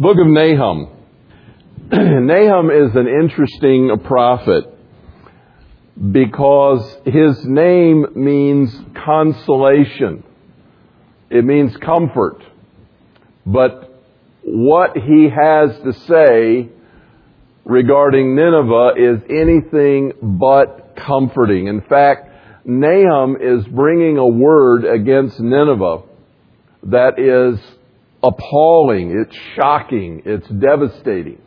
Book of Nahum. Nahum is an interesting prophet because his name means consolation. It means comfort. But what he has to say regarding Nineveh is anything but comforting. In fact, Nahum is bringing a word against Nineveh that is appalling, it's shocking, it's devastating.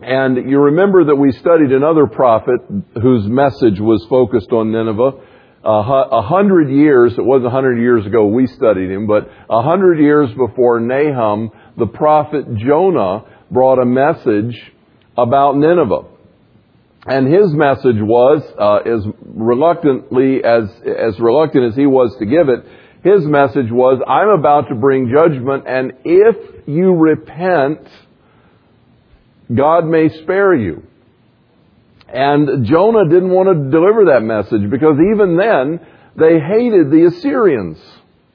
And you remember that we studied another prophet whose message was focused on Nineveh. A hundred years, it wasn't a hundred years ago we studied him, but a hundred years before Nahum, the prophet Jonah brought a message about Nineveh. And his message was, uh, as reluctantly as, as reluctant as he was to give it, his message was, I'm about to bring judgment, and if you repent, God may spare you. And Jonah didn't want to deliver that message because even then, they hated the Assyrians.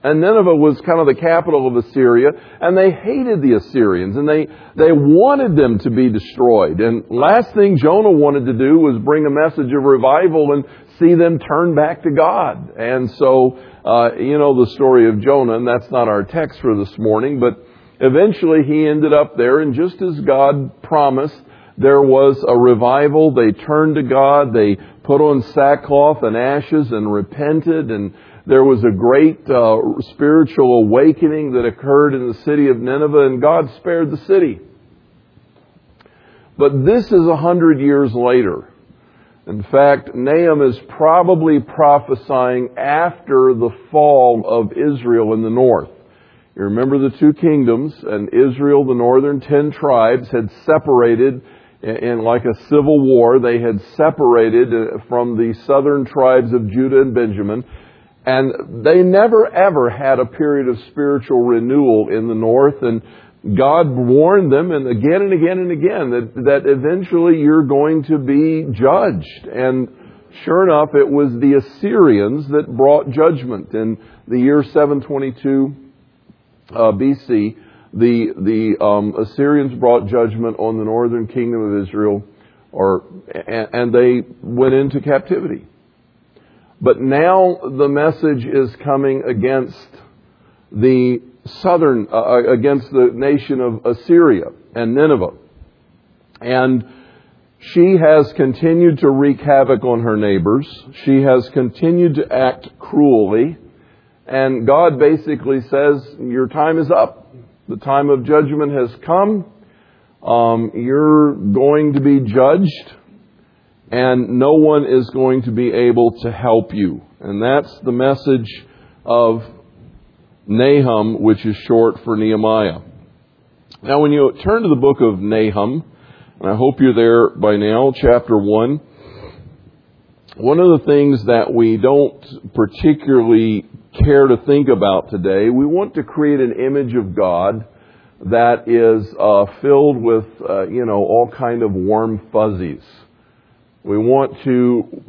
And Nineveh was kind of the capital of Assyria, and they hated the Assyrians, and they, they wanted them to be destroyed. And last thing Jonah wanted to do was bring a message of revival and see them turn back to God. And so, uh, you know the story of Jonah, and that's not our text for this morning, but eventually he ended up there, and just as God promised, there was a revival. They turned to God. They put on sackcloth and ashes and repented and there was a great uh, spiritual awakening that occurred in the city of Nineveh, and God spared the city. But this is a hundred years later. In fact, Nahum is probably prophesying after the fall of Israel in the north. You remember the two kingdoms, and Israel, the northern ten tribes, had separated in like a civil war. They had separated uh, from the southern tribes of Judah and Benjamin. And they never ever had a period of spiritual renewal in the north and God warned them and again and again and again that, that eventually you're going to be judged. And sure enough, it was the Assyrians that brought judgment in the year 722 uh, BC. The, the um, Assyrians brought judgment on the northern kingdom of Israel, or, and, and they went into captivity. But now the message is coming against the southern, uh, uh, against the nation of Assyria and Nineveh. And she has continued to wreak havoc on her neighbors. She has continued to act cruelly. And God basically says, Your time is up. The time of judgment has come. Um, you're going to be judged and no one is going to be able to help you. And that's the message of Nahum, which is short for Nehemiah. Now, when you turn to the book of Nahum, and I hope you're there by now, chapter 1, one of the things that we don't particularly care to think about today, we want to create an image of God that is uh, filled with, uh, you know, all kind of warm fuzzies. We want to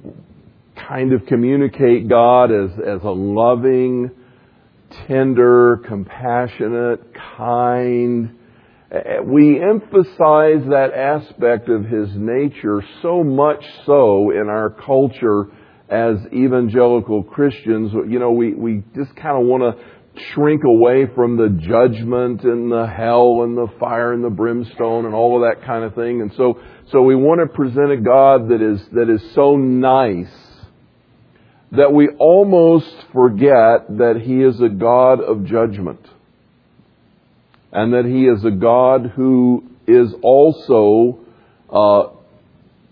kind of communicate God as, as a loving, tender, compassionate, kind. We emphasize that aspect of His nature so much so in our culture as evangelical Christians. You know, we, we just kind of want to shrink away from the judgment and the hell and the fire and the brimstone and all of that kind of thing. And so, so we want to present a God that is, that is so nice that we almost forget that He is a God of judgment. And that He is a God who is also uh,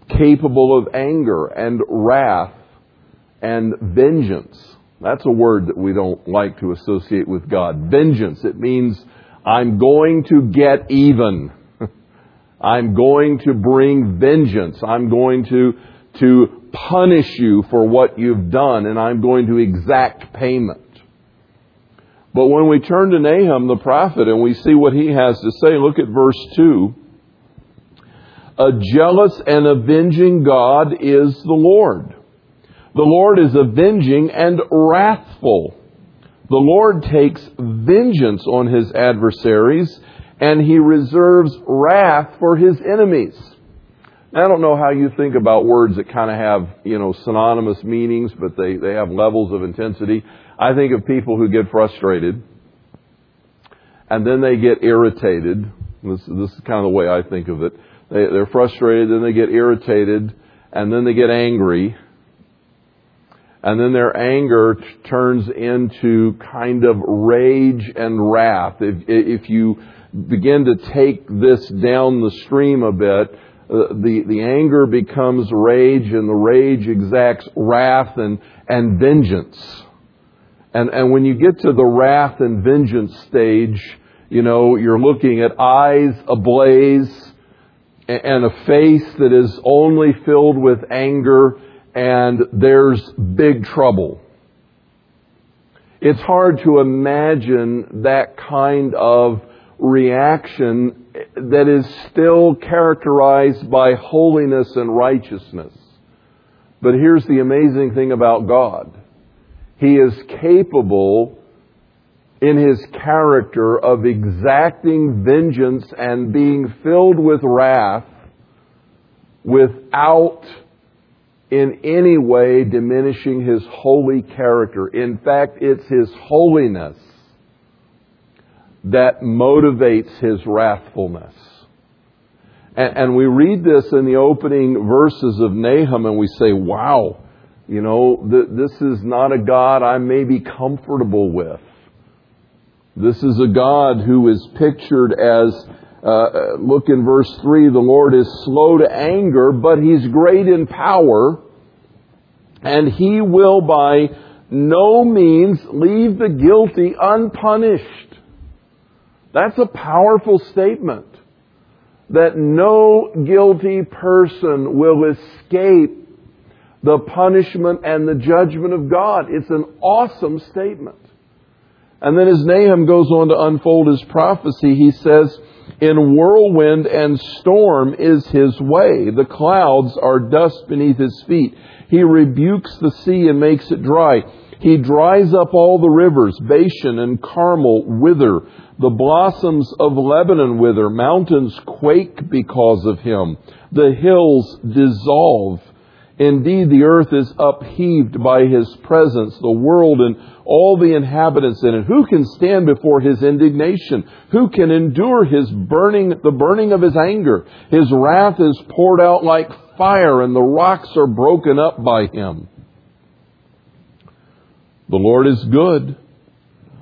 capable of anger and wrath and vengeance. That's a word that we don't like to associate with God. Vengeance. It means I'm going to get even. I'm going to bring vengeance. I'm going to, to punish you for what you've done and I'm going to exact payment. But when we turn to Nahum the prophet and we see what he has to say, look at verse 2. A jealous and avenging God is the Lord. The Lord is avenging and wrathful. The Lord takes vengeance on his adversaries and he reserves wrath for his enemies. I don't know how you think about words that kind of have, you know, synonymous meanings, but they, they have levels of intensity. I think of people who get frustrated and then they get irritated. This, this is kind of the way I think of it. They, they're frustrated, then they get irritated, and then they get angry. And then their anger t- turns into kind of rage and wrath. If, if you begin to take this down the stream a bit, Uh, the, the anger becomes rage and the rage exacts wrath and, and vengeance. And, and when you get to the wrath and vengeance stage, you know, you're looking at eyes ablaze and a face that is only filled with anger and there's big trouble. It's hard to imagine that kind of reaction that is still characterized by holiness and righteousness. But here's the amazing thing about God. He is capable in his character of exacting vengeance and being filled with wrath without in any way diminishing his holy character. In fact, it's his holiness that motivates his wrathfulness. And, and, we read this in the opening verses of Nahum and we say, wow, you know, th- this is not a God I may be comfortable with. This is a God who is pictured as, uh, look in verse 3, the Lord is slow to anger, but He's great in power, and He will by no means leave the guilty unpunished. That's a powerful statement. That no guilty person will escape the punishment and the judgment of God. It's an awesome statement. And then as Nahum goes on to unfold his prophecy, he says, In whirlwind and storm is his way. The clouds are dust beneath his feet. He rebukes the sea and makes it dry. He dries up all the rivers. Bashan and Carmel wither. The blossoms of Lebanon wither. Mountains quake because of him. The hills dissolve. Indeed, the earth is upheaved by his presence, the world and all the inhabitants in it. Who can stand before his indignation? Who can endure his burning, the burning of his anger? His wrath is poured out like fire and the rocks are broken up by him. The Lord is good,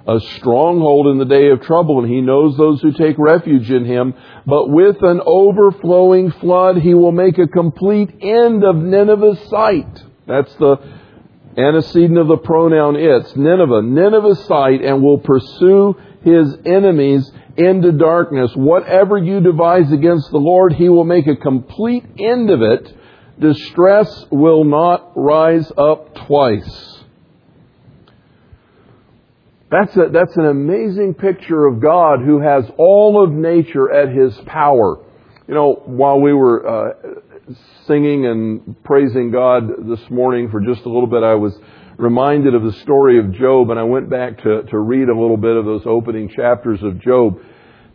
a stronghold in the day of trouble, and he knows those who take refuge in him. But with an overflowing flood, he will make a complete end of Nineveh's site. That's the antecedent of the pronoun it's. Nineveh, Nineveh's site, and will pursue his enemies into darkness. Whatever you devise against the Lord, he will make a complete end of it. Distress will not rise up twice. That's, a, that's an amazing picture of God who has all of nature at his power. You know, while we were uh, singing and praising God this morning for just a little bit, I was reminded of the story of Job, and I went back to, to read a little bit of those opening chapters of Job.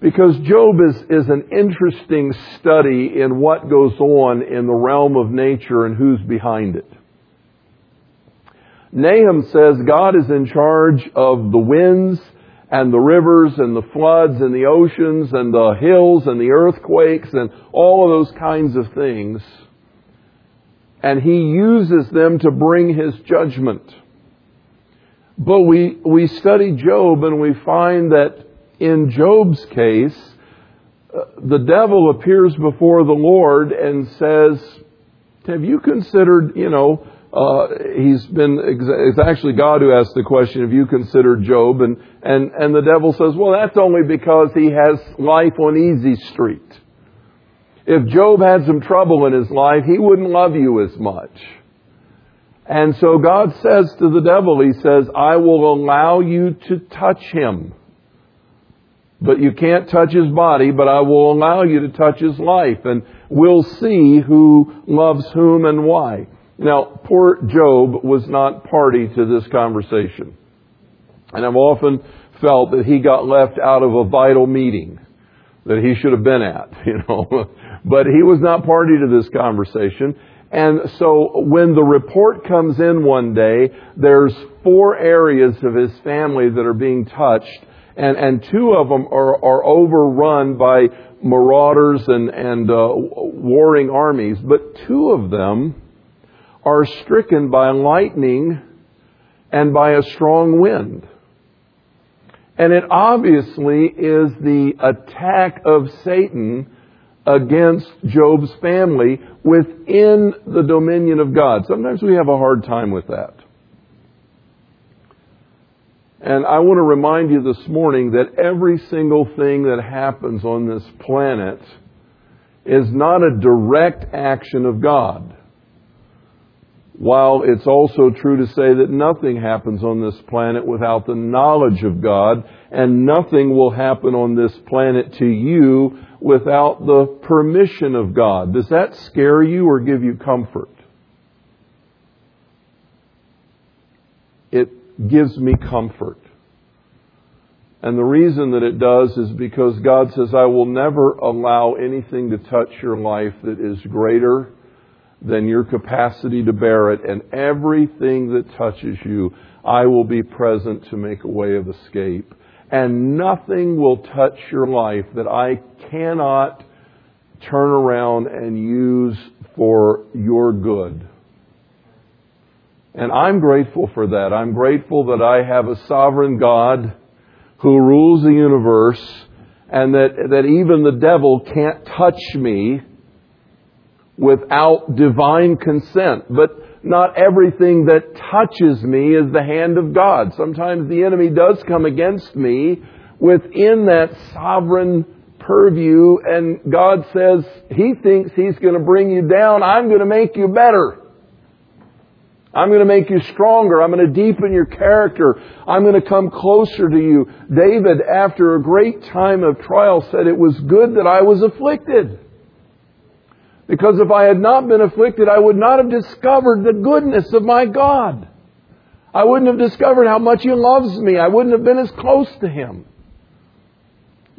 Because Job is, is an interesting study in what goes on in the realm of nature and who's behind it. Nahum says God is in charge of the winds and the rivers and the floods and the oceans and the hills and the earthquakes and all of those kinds of things. And he uses them to bring his judgment. But we, we study Job and we find that in Job's case, uh, the devil appears before the Lord and says, have you considered, you know, uh, he's been, it's actually God who asked the question, have you considered Job? And, and, and the devil says, well, that's only because he has life on easy street. If Job had some trouble in his life, he wouldn't love you as much. And so God says to the devil, He says, I will allow you to touch him. But you can't touch his body, but I will allow you to touch his life. And we'll see who loves whom and why. Now, poor Job was not party to this conversation. And I've often felt that he got left out of a vital meeting. that he should have been at, you know. but he was not party to this conversation. And so when the report comes in one day, there's four areas of his family that are being touched, and, and two of them are, are overrun by marauders and, and uh, warring armies, but two of them are stricken by lightning and by a strong wind. And it obviously is the attack of Satan against Job's family within the dominion of God. Sometimes we have a hard time with that. And I want to remind you this morning that every single thing that happens on this planet is not a direct action of God. While it's also true to say that nothing happens on this planet without the knowledge of God, and nothing will happen on this planet to you without the permission of God. Does that scare you or give you comfort? It gives me comfort. And the reason that it does is because God says, I will never allow anything to touch your life that is greater than your capacity to bear it. And everything that touches you, I will be present to make a way of escape. And nothing will touch your life that I cannot turn around and use for your good. And I'm grateful for that. I'm grateful that I have a sovereign God who rules the universe and that, that even the devil can't touch me without divine consent. But not everything that touches me is the hand of God. Sometimes the enemy does come against me within that sovereign purview and God says He thinks He's going to bring you down. I'm going to make you better. I'm going to make you stronger. I'm going to deepen your character. I'm going to come closer to you. David, after a great time of trial, said, It was good that I was afflicted. Because if I had not been afflicted, I would not have discovered the goodness of my God. I wouldn't have discovered how much He loves me. I wouldn't have been as close to Him.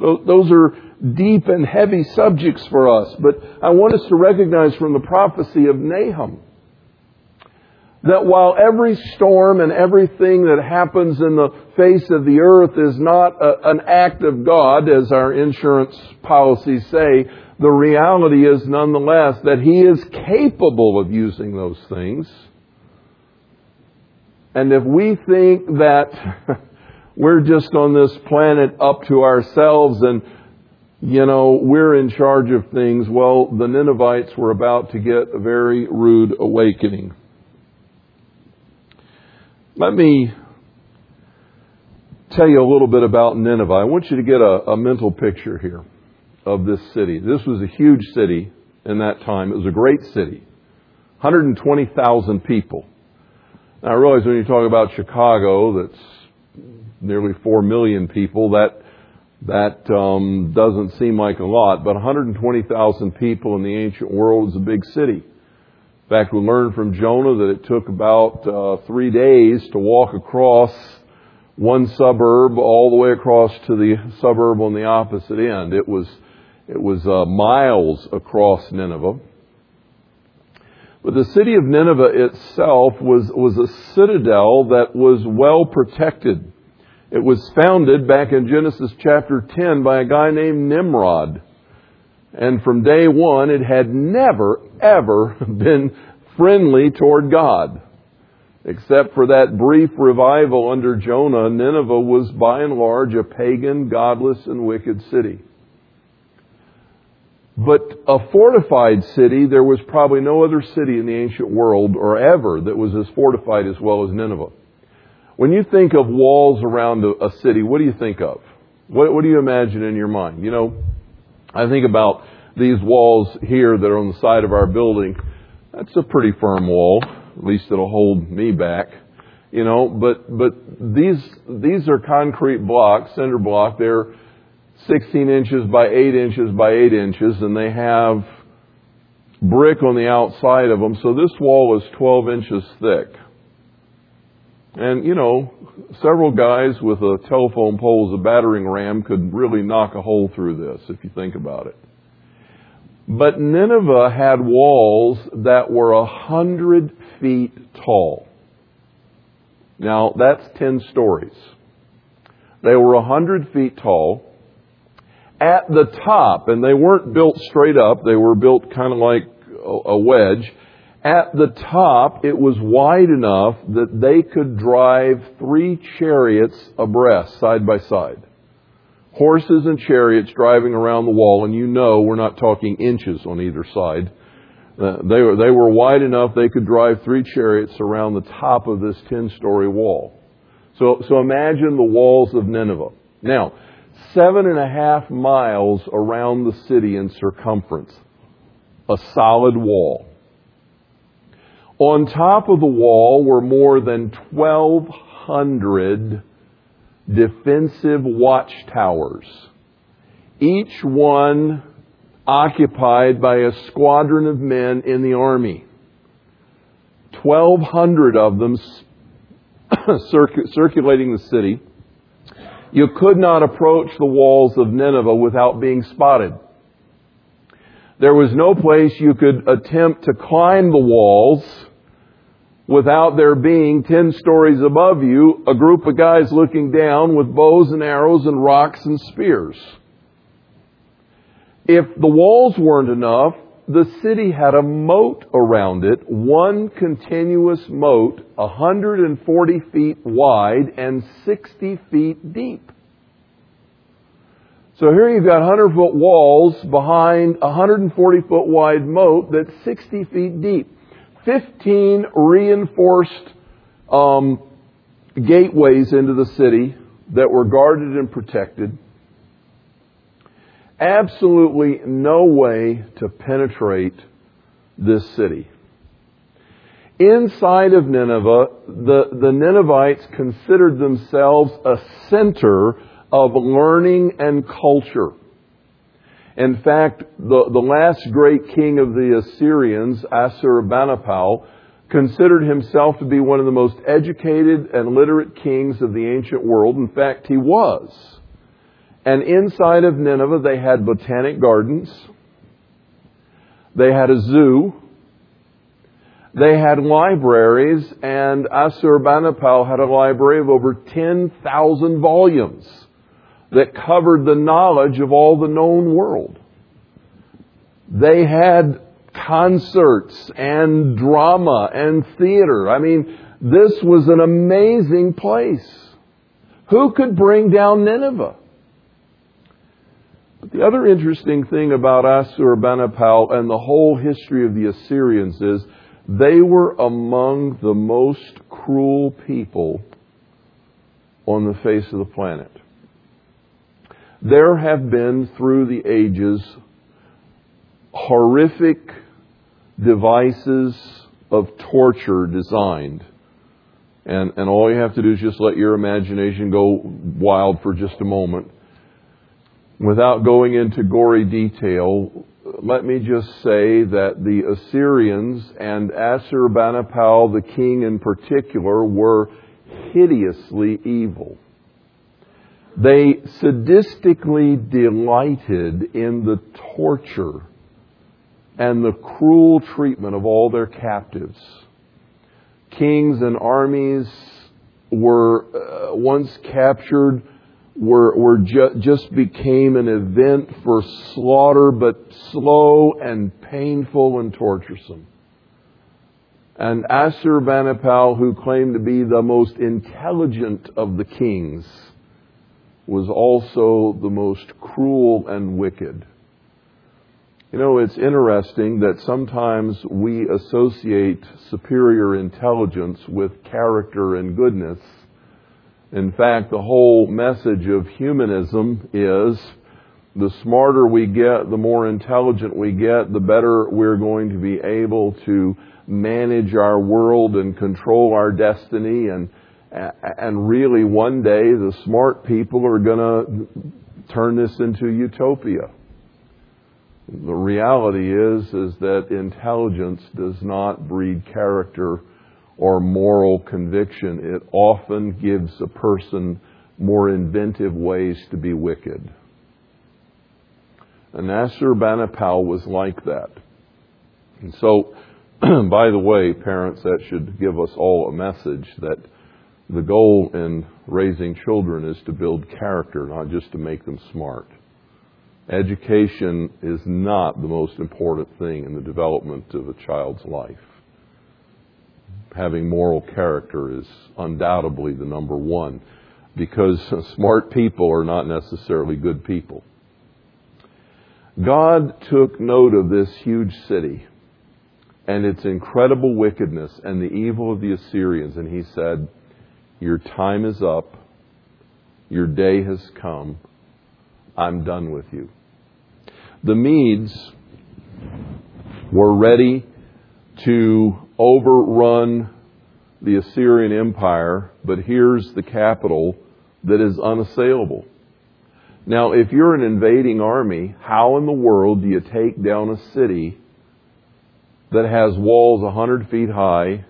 Those are deep and heavy subjects for us, but I want us to recognize from the prophecy of Nahum that while every storm and everything that happens in the face of the earth is not a, an act of God, as our insurance policies say, the reality is nonetheless that He is capable of using those things. And if we think that we're just on this planet up to ourselves and, you know, we're in charge of things, well, the Ninevites were about to get a very rude awakening. Let me tell you a little bit about Nineveh. I want you to get a, a mental picture here of this city. This was a huge city in that time. It was a great city. 120,000 people. Now I realize when you talk about Chicago, that's nearly 4 million people, that, that um, doesn't seem like a lot, but 120,000 people in the ancient world is a big city. In fact, we learned from Jonah that it took about uh, three days to walk across one suburb all the way across to the suburb on the opposite end. It was it was uh, miles across Nineveh. But the city of Nineveh itself was, was a citadel that was well protected. It was founded back in Genesis chapter 10 by a guy named Nimrod. And from day one, it had never, ever been friendly toward God. Except for that brief revival under Jonah, Nineveh was by and large a pagan, godless, and wicked city. But a fortified city, there was probably no other city in the ancient world or ever that was as fortified as well as Nineveh. When you think of walls around a, a city, what do you think of? What, what do you imagine in your mind? You know, I think about these walls here that are on the side of our building. That's a pretty firm wall. At least it'll hold me back. You know, but, but these, these are concrete blocks, cinder block. They're 16 inches by 8 inches by 8 inches, and they have brick on the outside of them. So this wall is 12 inches thick. And, you know, several guys with a telephone pole as a battering ram could really knock a hole through this, if you think about it. But Nineveh had walls that were a hundred feet tall. Now, that's ten stories. They were a hundred feet tall. At the top, and they weren't built straight up, they were built kind of like a wedge. At the top, it was wide enough that they could drive three chariots abreast, side by side. Horses and chariots driving around the wall, and you know we're not talking inches on either side. Uh, they, were, they were wide enough they could drive three chariots around the top of this 10 story wall. So, so imagine the walls of Nineveh. Now, seven and a half miles around the city in circumference. A solid wall. On top of the wall were more than 1,200 defensive watchtowers, each one occupied by a squadron of men in the army. 1,200 of them circulating the city. You could not approach the walls of Nineveh without being spotted. There was no place you could attempt to climb the walls without there being 10 stories above you, a group of guys looking down with bows and arrows and rocks and spears. If the walls weren't enough, the city had a moat around it, one continuous moat, 140 feet wide and 60 feet deep. So here you've got 100 foot walls behind a 140 foot wide moat that's 60 feet deep. 15 reinforced um, gateways into the city that were guarded and protected. Absolutely no way to penetrate this city. Inside of Nineveh, the, the Ninevites considered themselves a center of learning and culture. In fact, the, the last great king of the Assyrians, Assurbanipal, considered himself to be one of the most educated and literate kings of the ancient world. In fact, he was. And inside of Nineveh, they had botanic gardens. They had a zoo. They had libraries, and Assurbanipal had a library of over 10,000 volumes that covered the knowledge of all the known world. They had concerts and drama and theater. I mean, this was an amazing place. Who could bring down Nineveh? But the other interesting thing about Assurbanipal and the whole history of the Assyrians is they were among the most cruel people on the face of the planet. There have been, through the ages, horrific devices of torture designed. And, and all you have to do is just let your imagination go wild for just a moment. Without going into gory detail, let me just say that the Assyrians and Assurbanipal, the king in particular, were hideously evil. They sadistically delighted in the torture and the cruel treatment of all their captives. Kings and armies were uh, once captured were, were ju- just became an event for slaughter, but slow and painful and torturesome. And Assurbanipal, who claimed to be the most intelligent of the kings, was also the most cruel and wicked. You know, it's interesting that sometimes we associate superior intelligence with character and goodness. In fact, the whole message of humanism is the smarter we get, the more intelligent we get, the better we're going to be able to manage our world and control our destiny and and really, one day, the smart people are going to turn this into utopia. The reality is, is that intelligence does not breed character or moral conviction, it often gives a person more inventive ways to be wicked. And Assurbanipal was like that. And so, by the way, parents, that should give us all a message that the goal in raising children is to build character, not just to make them smart. Education is not the most important thing in the development of a child's life. Having moral character is undoubtedly the number one because smart people are not necessarily good people. God took note of this huge city and its incredible wickedness and the evil of the Assyrians, and he said, Your time is up. Your day has come. I'm done with you. The Medes were ready to overrun the Assyrian Empire, but here's the capital that is unassailable. Now, if you're an invading army, how in the world do you take down a city that has walls 100 feet high,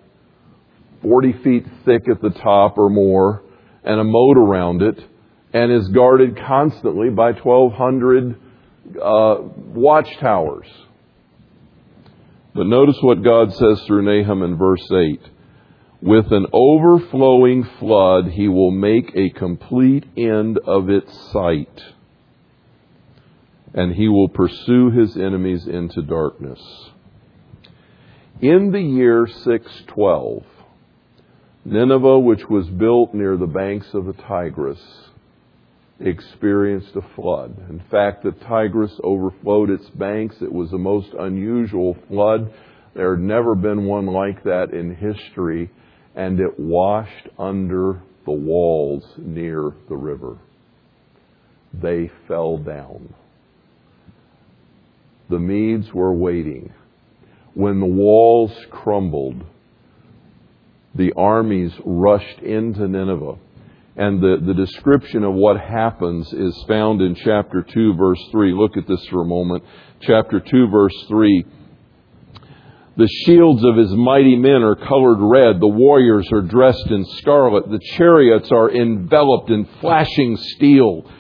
40 feet thick at the top or more, and a moat around it, and is guarded constantly by 1,200 uh, watchtowers? But notice what God says through Nahum in verse 8. With an overflowing flood, he will make a complete end of its site, and he will pursue his enemies into darkness. In the year 612, Nineveh, which was built near the banks of the Tigris, experienced a flood. In fact, the Tigris overflowed its banks. It was the most unusual flood. There had never been one like that in history and it washed under the walls near the river. They fell down. The Medes were waiting. When the walls crumbled, the armies rushed into Nineveh. And the, the description of what happens is found in chapter 2, verse 3. Look at this for a moment. Chapter 2, verse 3 the shields of his mighty men are colored red. The warriors are dressed in scarlet. The chariots are enveloped in flashing steel.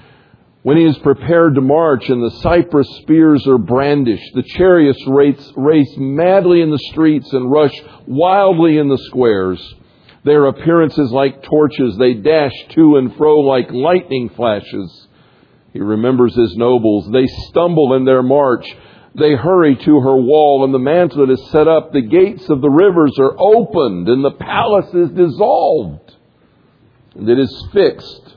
When he is prepared to march and the cypress spears are brandished, the chariots race, race madly in the streets and rush wildly in the squares. Their appearance is like torches. They dash to and fro like lightning flashes. He remembers his nobles. They stumble in their march. They hurry to her wall, and the mantle is set up. The gates of the rivers are opened, and the palace is dissolved. And it is fixed.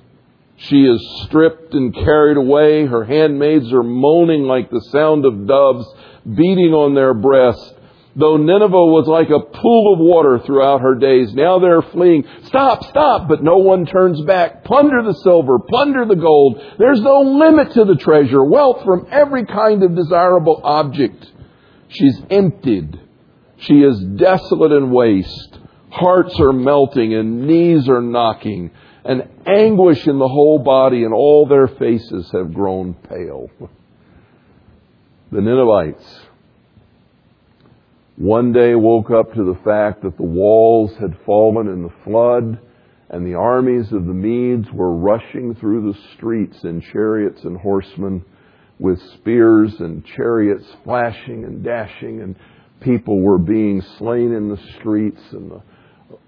She is stripped and carried away. Her handmaids are moaning like the sound of doves beating on their breasts. Though Nineveh was like a pool of water throughout her days, now they're fleeing. Stop, stop, but no one turns back. Plunder the silver, plunder the gold. There's no limit to the treasure, wealth from every kind of desirable object. She's emptied. She is desolate and waste. Hearts are melting and knees are knocking and anguish in the whole body and all their faces have grown pale. The Ninevites one day woke up to the fact that the walls had fallen in the flood and the armies of the Medes were rushing through the streets in chariots and horsemen with spears and chariots flashing and dashing and people were being slain in the streets and the,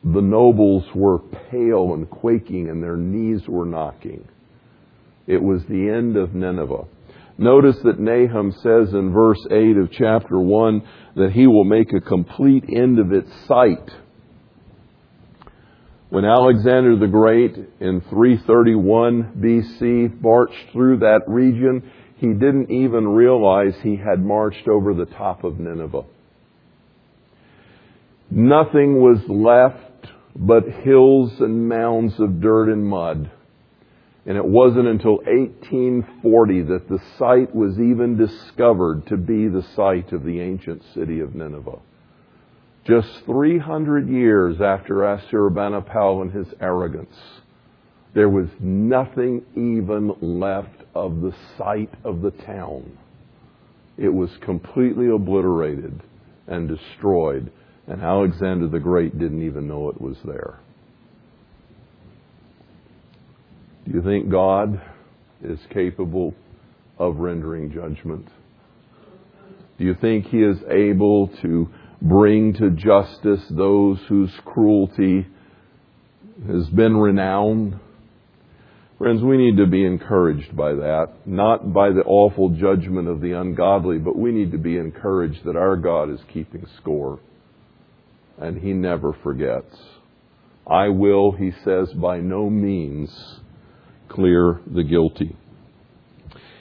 the nobles were pale and quaking and their knees were knocking. It was the end of Nineveh. Notice that Nahum says in verse 8 of chapter 1 that he will make a complete end of its site. When Alexander the Great in 331 BC marched through that region, he didn't even realize he had marched over the top of Nineveh. Nothing was left but hills and mounds of dirt and mud. And it wasn't until 1840 that the site was even discovered to be the site of the ancient city of Nineveh. Just 300 years after Assurbanipal and his arrogance, there was nothing even left of the site of the town. It was completely obliterated and destroyed. And Alexander the Great didn't even know it was there. Do you think God is capable of rendering judgment? Do you think He is able to bring to justice those whose cruelty has been renowned? Friends, we need to be encouraged by that, not by the awful judgment of the ungodly, but we need to be encouraged that our God is keeping score and He never forgets. I will, He says, by no means clear the guilty.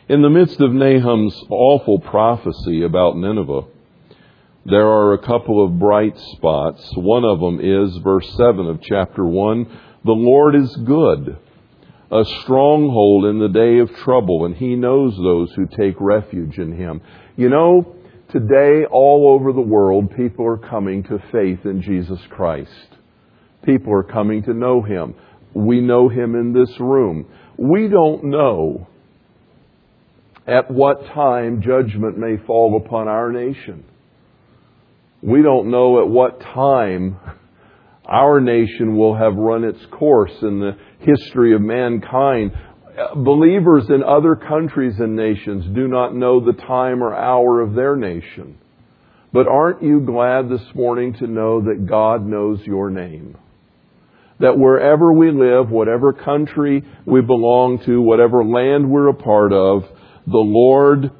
In the midst of Nahum's awful prophecy about Nineveh, there are a couple of bright spots. One of them is verse 7 of chapter 1 The Lord is good, a stronghold in the day of trouble, and He knows those who take refuge in Him. You know, today all over the world, people are coming to faith in Jesus Christ. People are coming to know Him. We know Him in this room. We don't know at what time judgment may fall upon our nation. We don't know at what time our nation will have run its course in the history of mankind. Believers in other countries and nations do not know the time or hour of their nation. But aren't you glad this morning to know that God knows your name? That wherever we live, whatever country we belong to, whatever land we're a part of, the Lord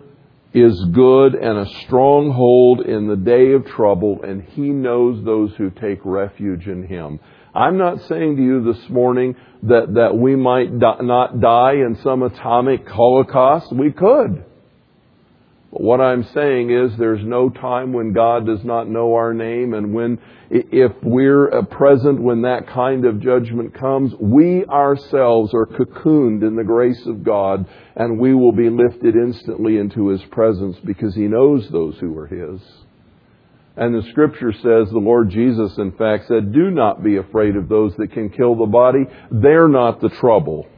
is good and a stronghold in the day of trouble, and He knows those who take refuge in Him. I'm not saying to you this morning that, that we might not die in some atomic holocaust. We could. But what I'm saying is there's no time when God does not know our name and when, if we're uh, present when that kind of judgment comes, we ourselves are cocooned in the grace of God and we will be lifted instantly into His presence because He knows those who are His. And the scripture says, the Lord Jesus in fact said, do not be afraid of those that can kill the body. They're not the trouble.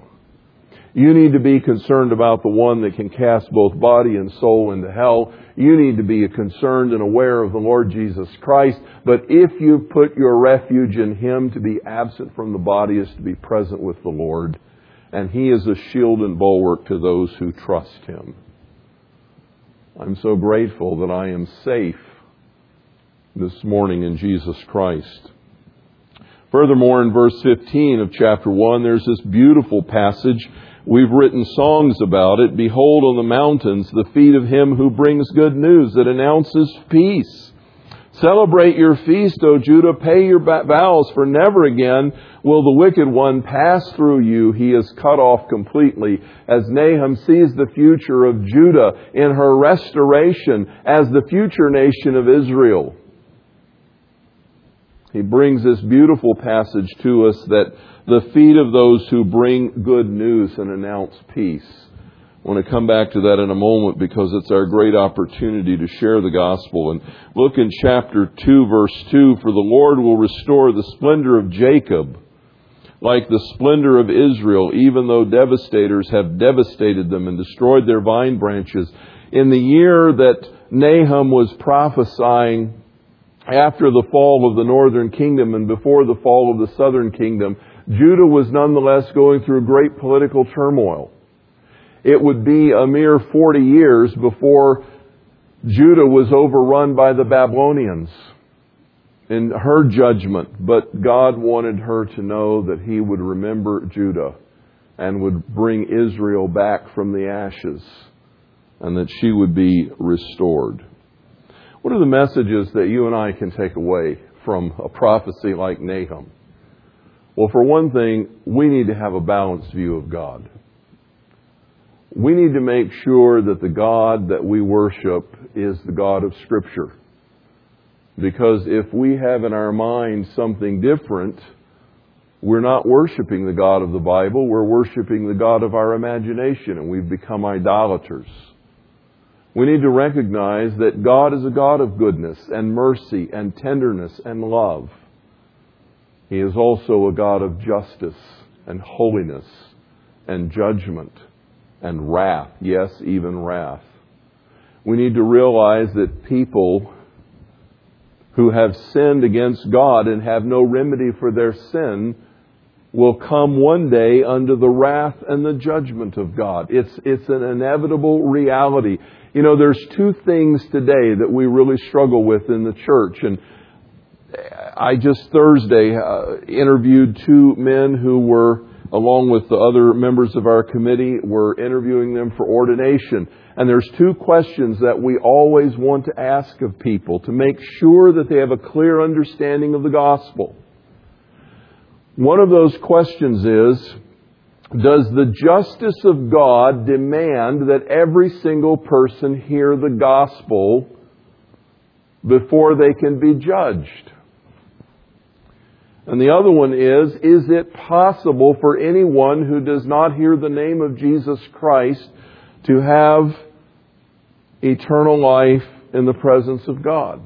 You need to be concerned about the one that can cast both body and soul into hell. You need to be concerned and aware of the Lord Jesus Christ. But if you put your refuge in Him, to be absent from the body is to be present with the Lord. And He is a shield and bulwark to those who trust Him. I'm so grateful that I am safe this morning in Jesus Christ. Furthermore, in verse 15 of chapter 1, there's this beautiful passage We've written songs about it. Behold on the mountains the feet of him who brings good news that announces peace. Celebrate your feast, O Judah. Pay your vows, for never again will the wicked one pass through you. He is cut off completely. As Nahum sees the future of Judah in her restoration as the future nation of Israel. He brings this beautiful passage to us that the feet of those who bring good news and announce peace. I want to come back to that in a moment because it's our great opportunity to share the gospel. And look in chapter 2, verse 2 For the Lord will restore the splendor of Jacob like the splendor of Israel, even though devastators have devastated them and destroyed their vine branches. In the year that Nahum was prophesying after the fall of the northern kingdom and before the fall of the southern kingdom, Judah was nonetheless going through great political turmoil. It would be a mere 40 years before Judah was overrun by the Babylonians in her judgment, but God wanted her to know that He would remember Judah and would bring Israel back from the ashes and that she would be restored. What are the messages that you and I can take away from a prophecy like Nahum? Well, for one thing, we need to have a balanced view of God. We need to make sure that the God that we worship is the God of Scripture. Because if we have in our mind something different, we're not worshiping the God of the Bible, we're worshiping the God of our imagination, and we've become idolaters. We need to recognize that God is a God of goodness and mercy and tenderness and love. He is also a God of justice and holiness and judgment and wrath. Yes, even wrath. We need to realize that people who have sinned against God and have no remedy for their sin will come one day under the wrath and the judgment of God. It's, it's an inevitable reality. You know, there's two things today that we really struggle with in the church. And I just Thursday uh, interviewed two men who were, along with the other members of our committee, were interviewing them for ordination. And there's two questions that we always want to ask of people to make sure that they have a clear understanding of the gospel. One of those questions is, does the justice of God demand that every single person hear the gospel before they can be judged? And the other one is, is it possible for anyone who does not hear the name of Jesus Christ to have eternal life in the presence of God.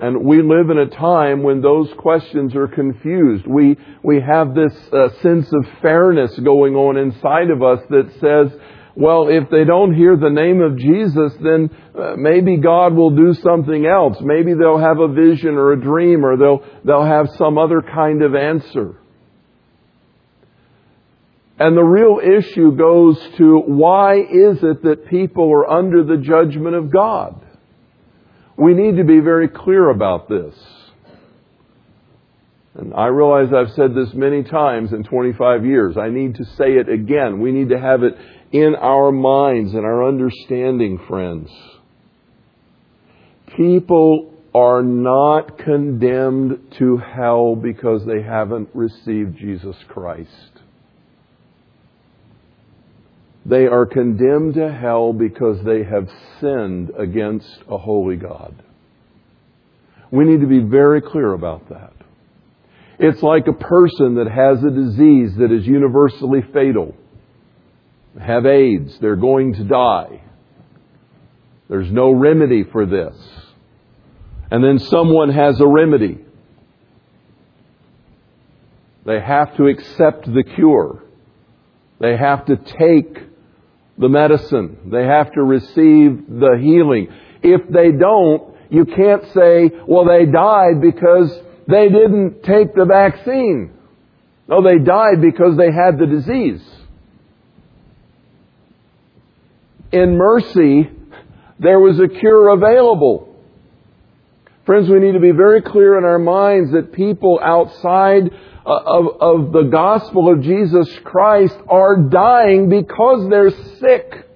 And we live in a time when those questions are confused. We, we have this uh, sense of fairness going on inside of us that says, well, if they don't hear the name of Jesus, then uh, maybe God will do something else. Maybe they'll have a vision or a dream or they'll, they'll have some other kind of answer. And the real issue goes to why is it that people are under the judgment of God? We need to be very clear about this. And I realize I've said this many times in 25 years. I need to say it again. We need to have it in our minds and our understanding, friends. People are not condemned to hell because they haven't received Jesus Christ. They are condemned to hell because they have sinned against a holy God. We need to be very clear about that. It's like a person that has a disease that is universally fatal. Have AIDS. They're going to die. There's no remedy for this. And then someone has a remedy. They have to accept the cure. They have to take the medicine. They have to receive the healing. If they don't, you can't say, well, they died because they didn't take the vaccine. No, they died because they had the disease. In mercy, there was a cure available. Friends, we need to be very clear in our minds that people outside uh, of, of the gospel of Jesus Christ are dying because they're sick.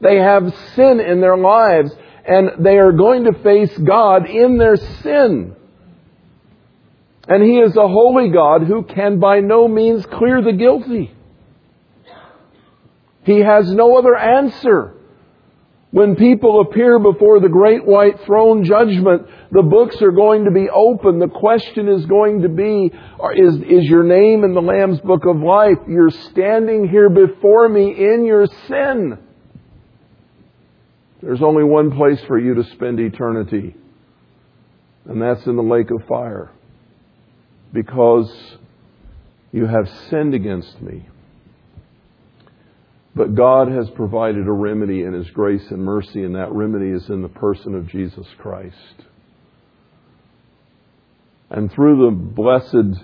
They have sin in their lives and they are going to face God in their sin. And He is a holy God who can by no means clear the guilty. He has no other answer. When people appear before the great white throne judgment, the books are going to be open. The question is going to be, is, is your name in the Lamb's book of life? You're standing here before me in your sin. There's only one place for you to spend eternity, and that's in the lake of fire. Because you have sinned against me. But God has provided a remedy in His grace and mercy, and that remedy is in the person of Jesus Christ. And through the blessed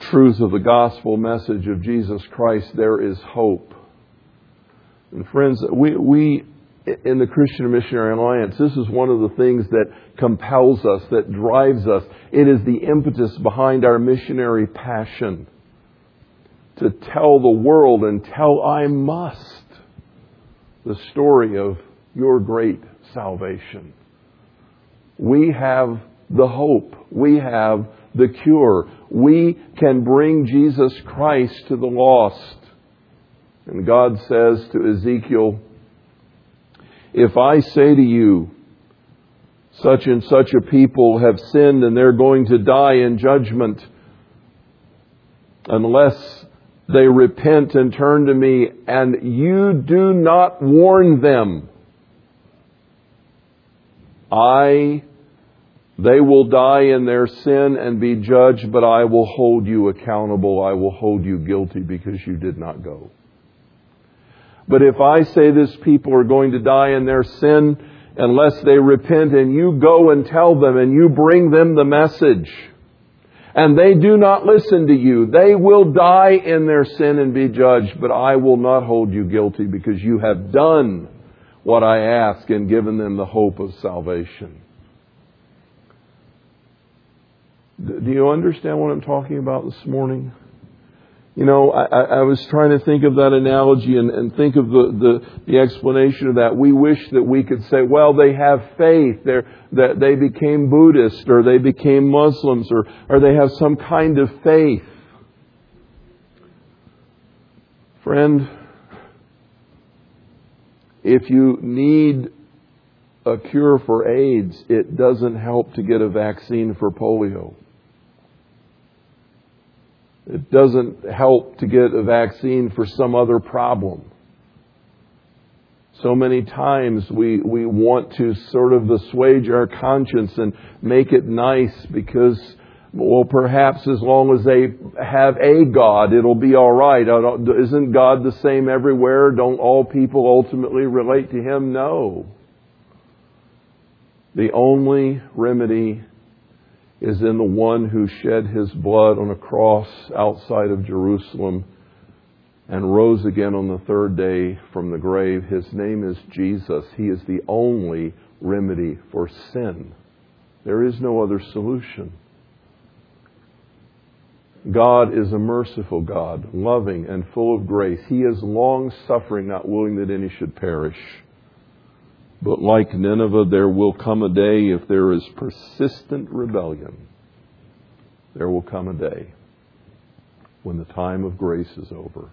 truth of the gospel message of Jesus Christ, there is hope. And friends, we, we in the Christian Missionary Alliance, this is one of the things that compels us, that drives us. It is the impetus behind our missionary passion to tell the world and tell I must the story of your great salvation. We have the hope. We have the cure. We can bring Jesus Christ to the lost. And God says to Ezekiel, if I say to you, such and such a people have sinned and they're going to die in judgment, unless they repent and turn to me, and you do not warn them. I, they will die in their sin and be judged, but I will hold you accountable. I will hold you guilty because you did not go. But if I say this people are going to die in their sin unless they repent and you go and tell them and you bring them the message. And they do not listen to you. They will die in their sin and be judged, but I will not hold you guilty because you have done what I ask and given them the hope of salvation. Do you understand what I'm talking about this morning? You know, I, I was trying to think of that analogy and, and think of the, the, the, explanation of that. We wish that we could say, well, they have faith, They're, that they became Buddhist, or they became Muslims, or, or they have some kind of faith. Friend, if you need a cure for AIDS, it doesn't help to get a vaccine for polio. It doesn't help to get a vaccine for some other problem. So many times we, we want to sort of assuage our conscience and make it nice because, well, perhaps as long as they have a God, it'll be alright. Isn't God the same everywhere? Don't all people ultimately relate to Him? No. The only remedy is in the one who shed his blood on a cross outside of Jerusalem and rose again on the third day from the grave. His name is Jesus. He is the only remedy for sin. There is no other solution. God is a merciful God, loving and full of grace. He is long suffering, not willing that any should perish. But like Nineveh, there will come a day if there is persistent rebellion. There will come a day when the time of grace is over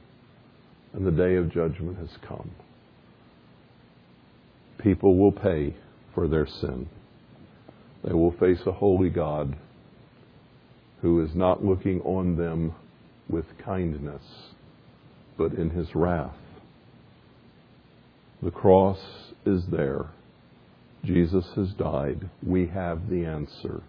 and the day of judgment has come. People will pay for their sin. They will face a holy God who is not looking on them with kindness, but in his wrath. The cross is there. Jesus has died. We have the answer.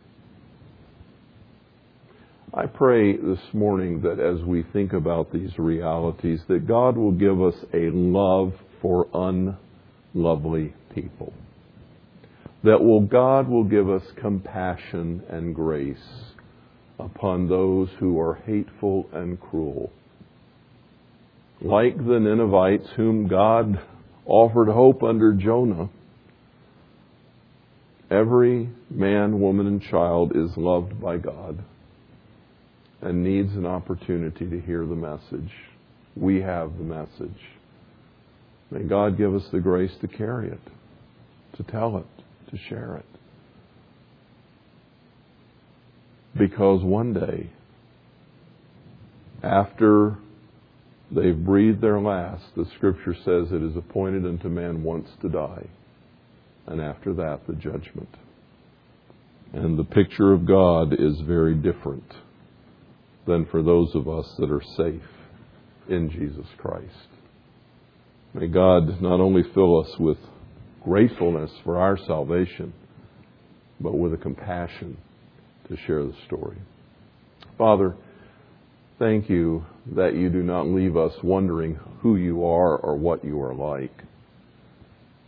I pray this morning that as we think about these realities, that God will give us a love for unlovely people. That will, God will give us compassion and grace upon those who are hateful and cruel. Like the Ninevites, whom God offered hope under Jonah. Every man, woman, and child is loved by God and needs an opportunity to hear the message. We have the message. May God give us the grace to carry it, to tell it, to share it. Because one day, after they've breathed their last, the scripture says it is appointed unto man once to die, and after that, the judgment. And the picture of God is very different than for those of us that are safe in Jesus Christ. May God not only fill us with gratefulness for our salvation, but with a compassion to share the story. Father, Thank you that you do not leave us wondering who you are or what you are like.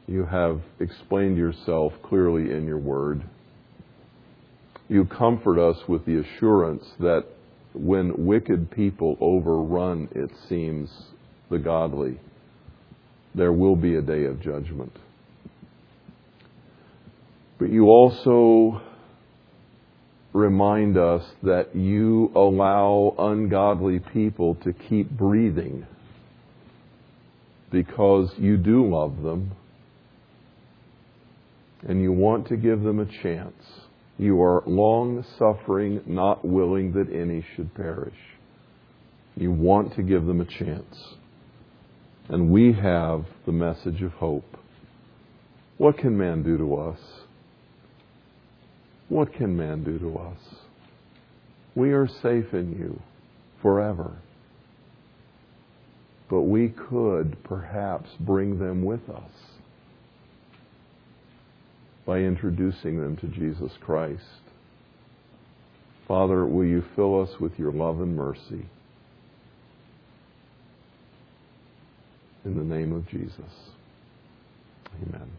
You have explained yourself clearly in your word. You comfort us with the assurance that when wicked people overrun, it seems, the godly, there will be a day of judgment. But you also remind us that you allow ungodly people to keep breathing because you do love them and you want to give them a chance. You are long suffering, not willing that any should perish. You want to give them a chance. And we have the message of hope. What can man do to us? What can man do to us? We are safe in you forever. But we could perhaps bring them with us by introducing them to Jesus Christ. Father, will you fill us with your love and mercy? In the name of Jesus. Amen.